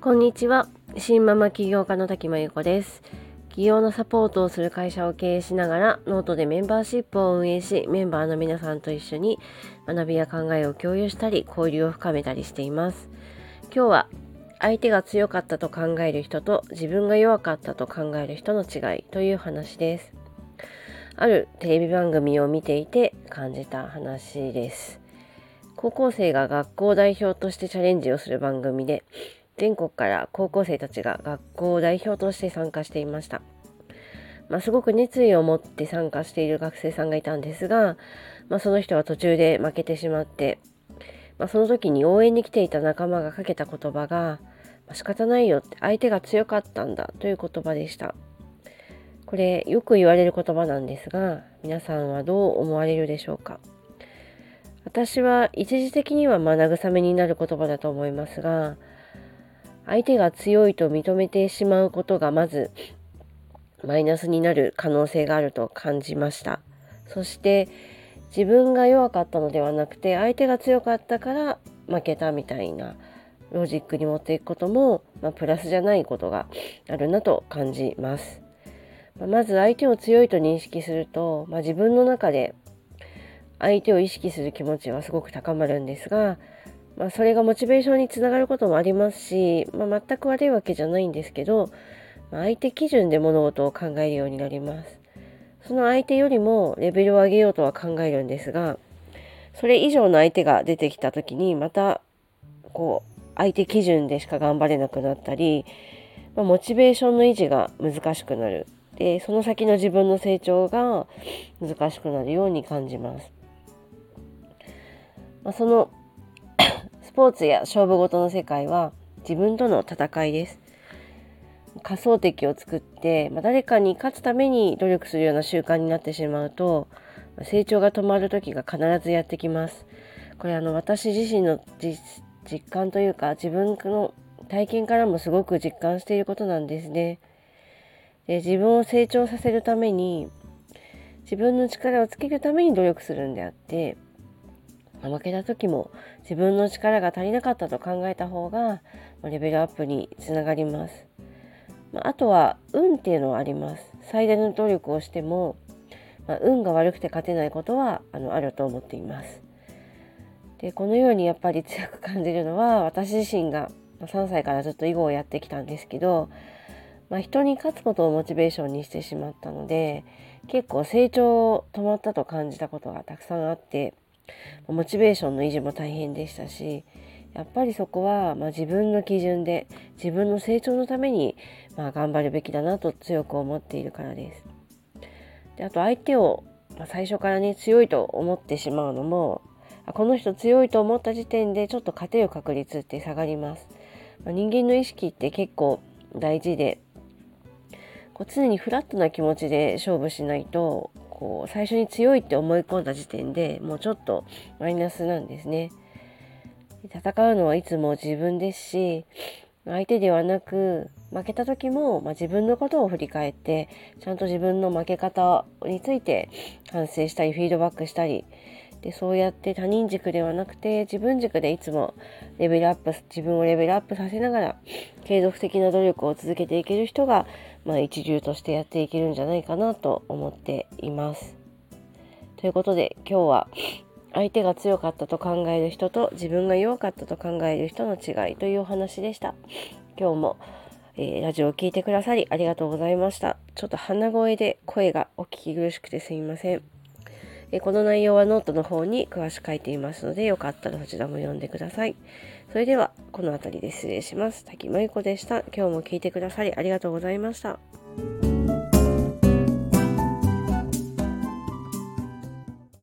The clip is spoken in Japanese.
こんにちは。新ママ起業家の滝真由子です。起業のサポートをする会社を経営しながらノートでメンバーシップを運営しメンバーの皆さんと一緒に学びや考えを共有したり交流を深めたりしています。今日は相手が強かったと考える人と自分が弱かったと考える人の違いという話です。あるテレビ番組を見ていて感じた話です高校生が学校代表としてチャレンジをする番組で全国から高校生たちが学校を代表として参加していました。まあ、すごく熱意を持って参加している学生さんがいたんですが、まあ、その人は途中で負けてしまって、まあ、その時に応援に来ていた仲間がかけた言葉が、まあ、仕方ないよって相手が強かったんだという言葉でした。これよく言われる言葉なんですが皆さんはどう思われるでしょうか？私は一時的にはま慰めになる言葉だと思いますが相手が強いと認めてしまうことがまずマイナスになる可能性があると感じました。そして自分が弱かったのではなくて相手が強かったから負けたみたいなロジックに持っていくことも、まあ、プラスじゃないことがあるなと感じます、ま、ず相手を強いと認識すると、まあ、自分の中で相手を意識する気持ちはすごく高まるんですがまあ、それがモチベーションにつながることもありますし、まあ、全く悪いわけじゃないんですけど、まあ、相手基準で物事を考えるようになります。その相手よりもレベルを上げようとは考えるんですが、それ以上の相手が出てきた時にまたこう相手基準でしか頑張れなくなったり、まあ、モチベーションの維持が難しくなるでその先の自分の成長が難しくなるように感じます。まあ、その スポーツや勝負事の世界は自分との戦いです。仮想敵を作って、まあ、誰かに勝つために努力するような習慣になってしまうと成長が止まる時が必ずやってきます。これあの私自身の実感というか自分の体験からもすごく実感していることなんですね。で自分を成長させるために自分の力をつけるために努力するんであって負けた時も自分の力が足りなかったと考えた方がレベルアップにつながります。まあとは運っていうのはあります。最大の努力をしても、まあ、運が悪くて勝てないことはあのあると思っています。でこのようにやっぱり強く感じるのは私自身が3歳からずっと囲碁をやってきたんですけど、まあ、人に勝つことをモチベーションにしてしまったので結構成長止まったと感じたことがたくさんあってモチベーションの維持も大変でしたしやっぱりそこは、まあ、自分の基準で自分の成長のために、まあ、頑張るべきだなと強く思っているからです。であと相手を、まあ、最初からね強いと思ってしまうのもこの人強いと思った時点でちょっと勝てる確率って下がります。まあ、人間の意識って結構大事でこう常にフラットな気持ちで勝負しないとこう最初に強いって思い込んだ時点でもうちょっとマイナスなんですね。戦うのはいつも自分ですし相手ではなく負けた時も、まあ、自分のことを振り返ってちゃんと自分の負け方について反省したりフィードバックしたりでそうやって他人軸ではなくて自分軸でいつもレベルアップ自分をレベルアップさせながら継続的な努力を続けていける人が、まあ、一流としてやっていけるんじゃないかなと思っています。ということで今日は相手が強かったと考える人と自分が弱かったと考える人の違いというお話でした。今日も、えー、ラジオを聴いてくださりありがとうございました。ちょっと鼻声で声がお聞き苦しくてすみません。えこの内容はノートの方に詳しく書いていますので、よかったらそちらも読んでください。それでは、この辺りで失礼します。滝真由子でした。今日も聞いてくださりありがとうございました。